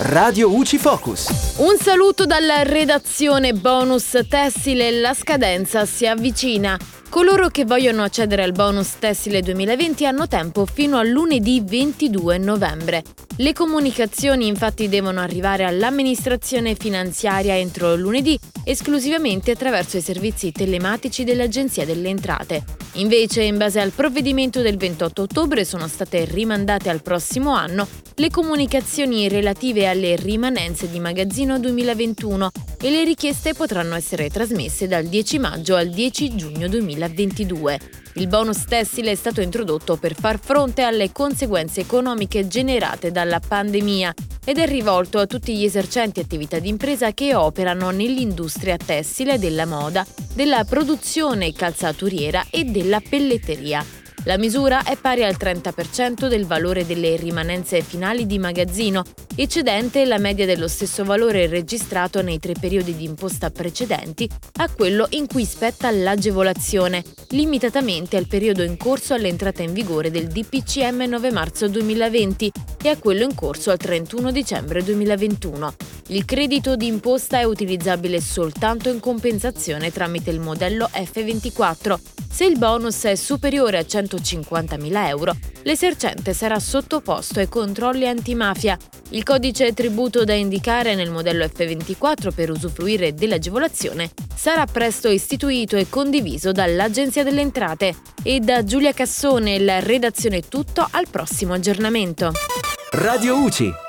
Radio UCI Focus. Un saluto dalla redazione bonus tessile, la scadenza si avvicina. Coloro che vogliono accedere al bonus tessile 2020 hanno tempo fino a lunedì 22 novembre. Le comunicazioni infatti devono arrivare all'amministrazione finanziaria entro lunedì esclusivamente attraverso i servizi telematici dell'Agenzia delle Entrate. Invece, in base al provvedimento del 28 ottobre, sono state rimandate al prossimo anno le comunicazioni relative alle rimanenze di magazzino 2021 e le richieste potranno essere trasmesse dal 10 maggio al 10 giugno 2022. Il bonus tessile è stato introdotto per far fronte alle conseguenze economiche generate dalla pandemia ed è rivolto a tutti gli esercenti attività d'impresa che operano nell'industria tessile della moda, della produzione calzaturiera e della pelletteria. La misura è pari al 30% del valore delle rimanenze finali di magazzino, eccedente la media dello stesso valore registrato nei tre periodi di imposta precedenti a quello in cui spetta l'agevolazione, limitatamente al periodo in corso all'entrata in vigore del DPCM 9 marzo 2020 e a quello in corso al 31 dicembre 2021. Il credito di imposta è utilizzabile soltanto in compensazione tramite il modello F24. Se il bonus è superiore a 150.000 euro, l'esercente sarà sottoposto ai controlli antimafia. Il codice tributo da indicare nel modello F24 per usufruire dell'agevolazione sarà presto istituito e condiviso dall'Agenzia delle Entrate. E da Giulia Cassone, la redazione tutto, al prossimo aggiornamento. Radio UCI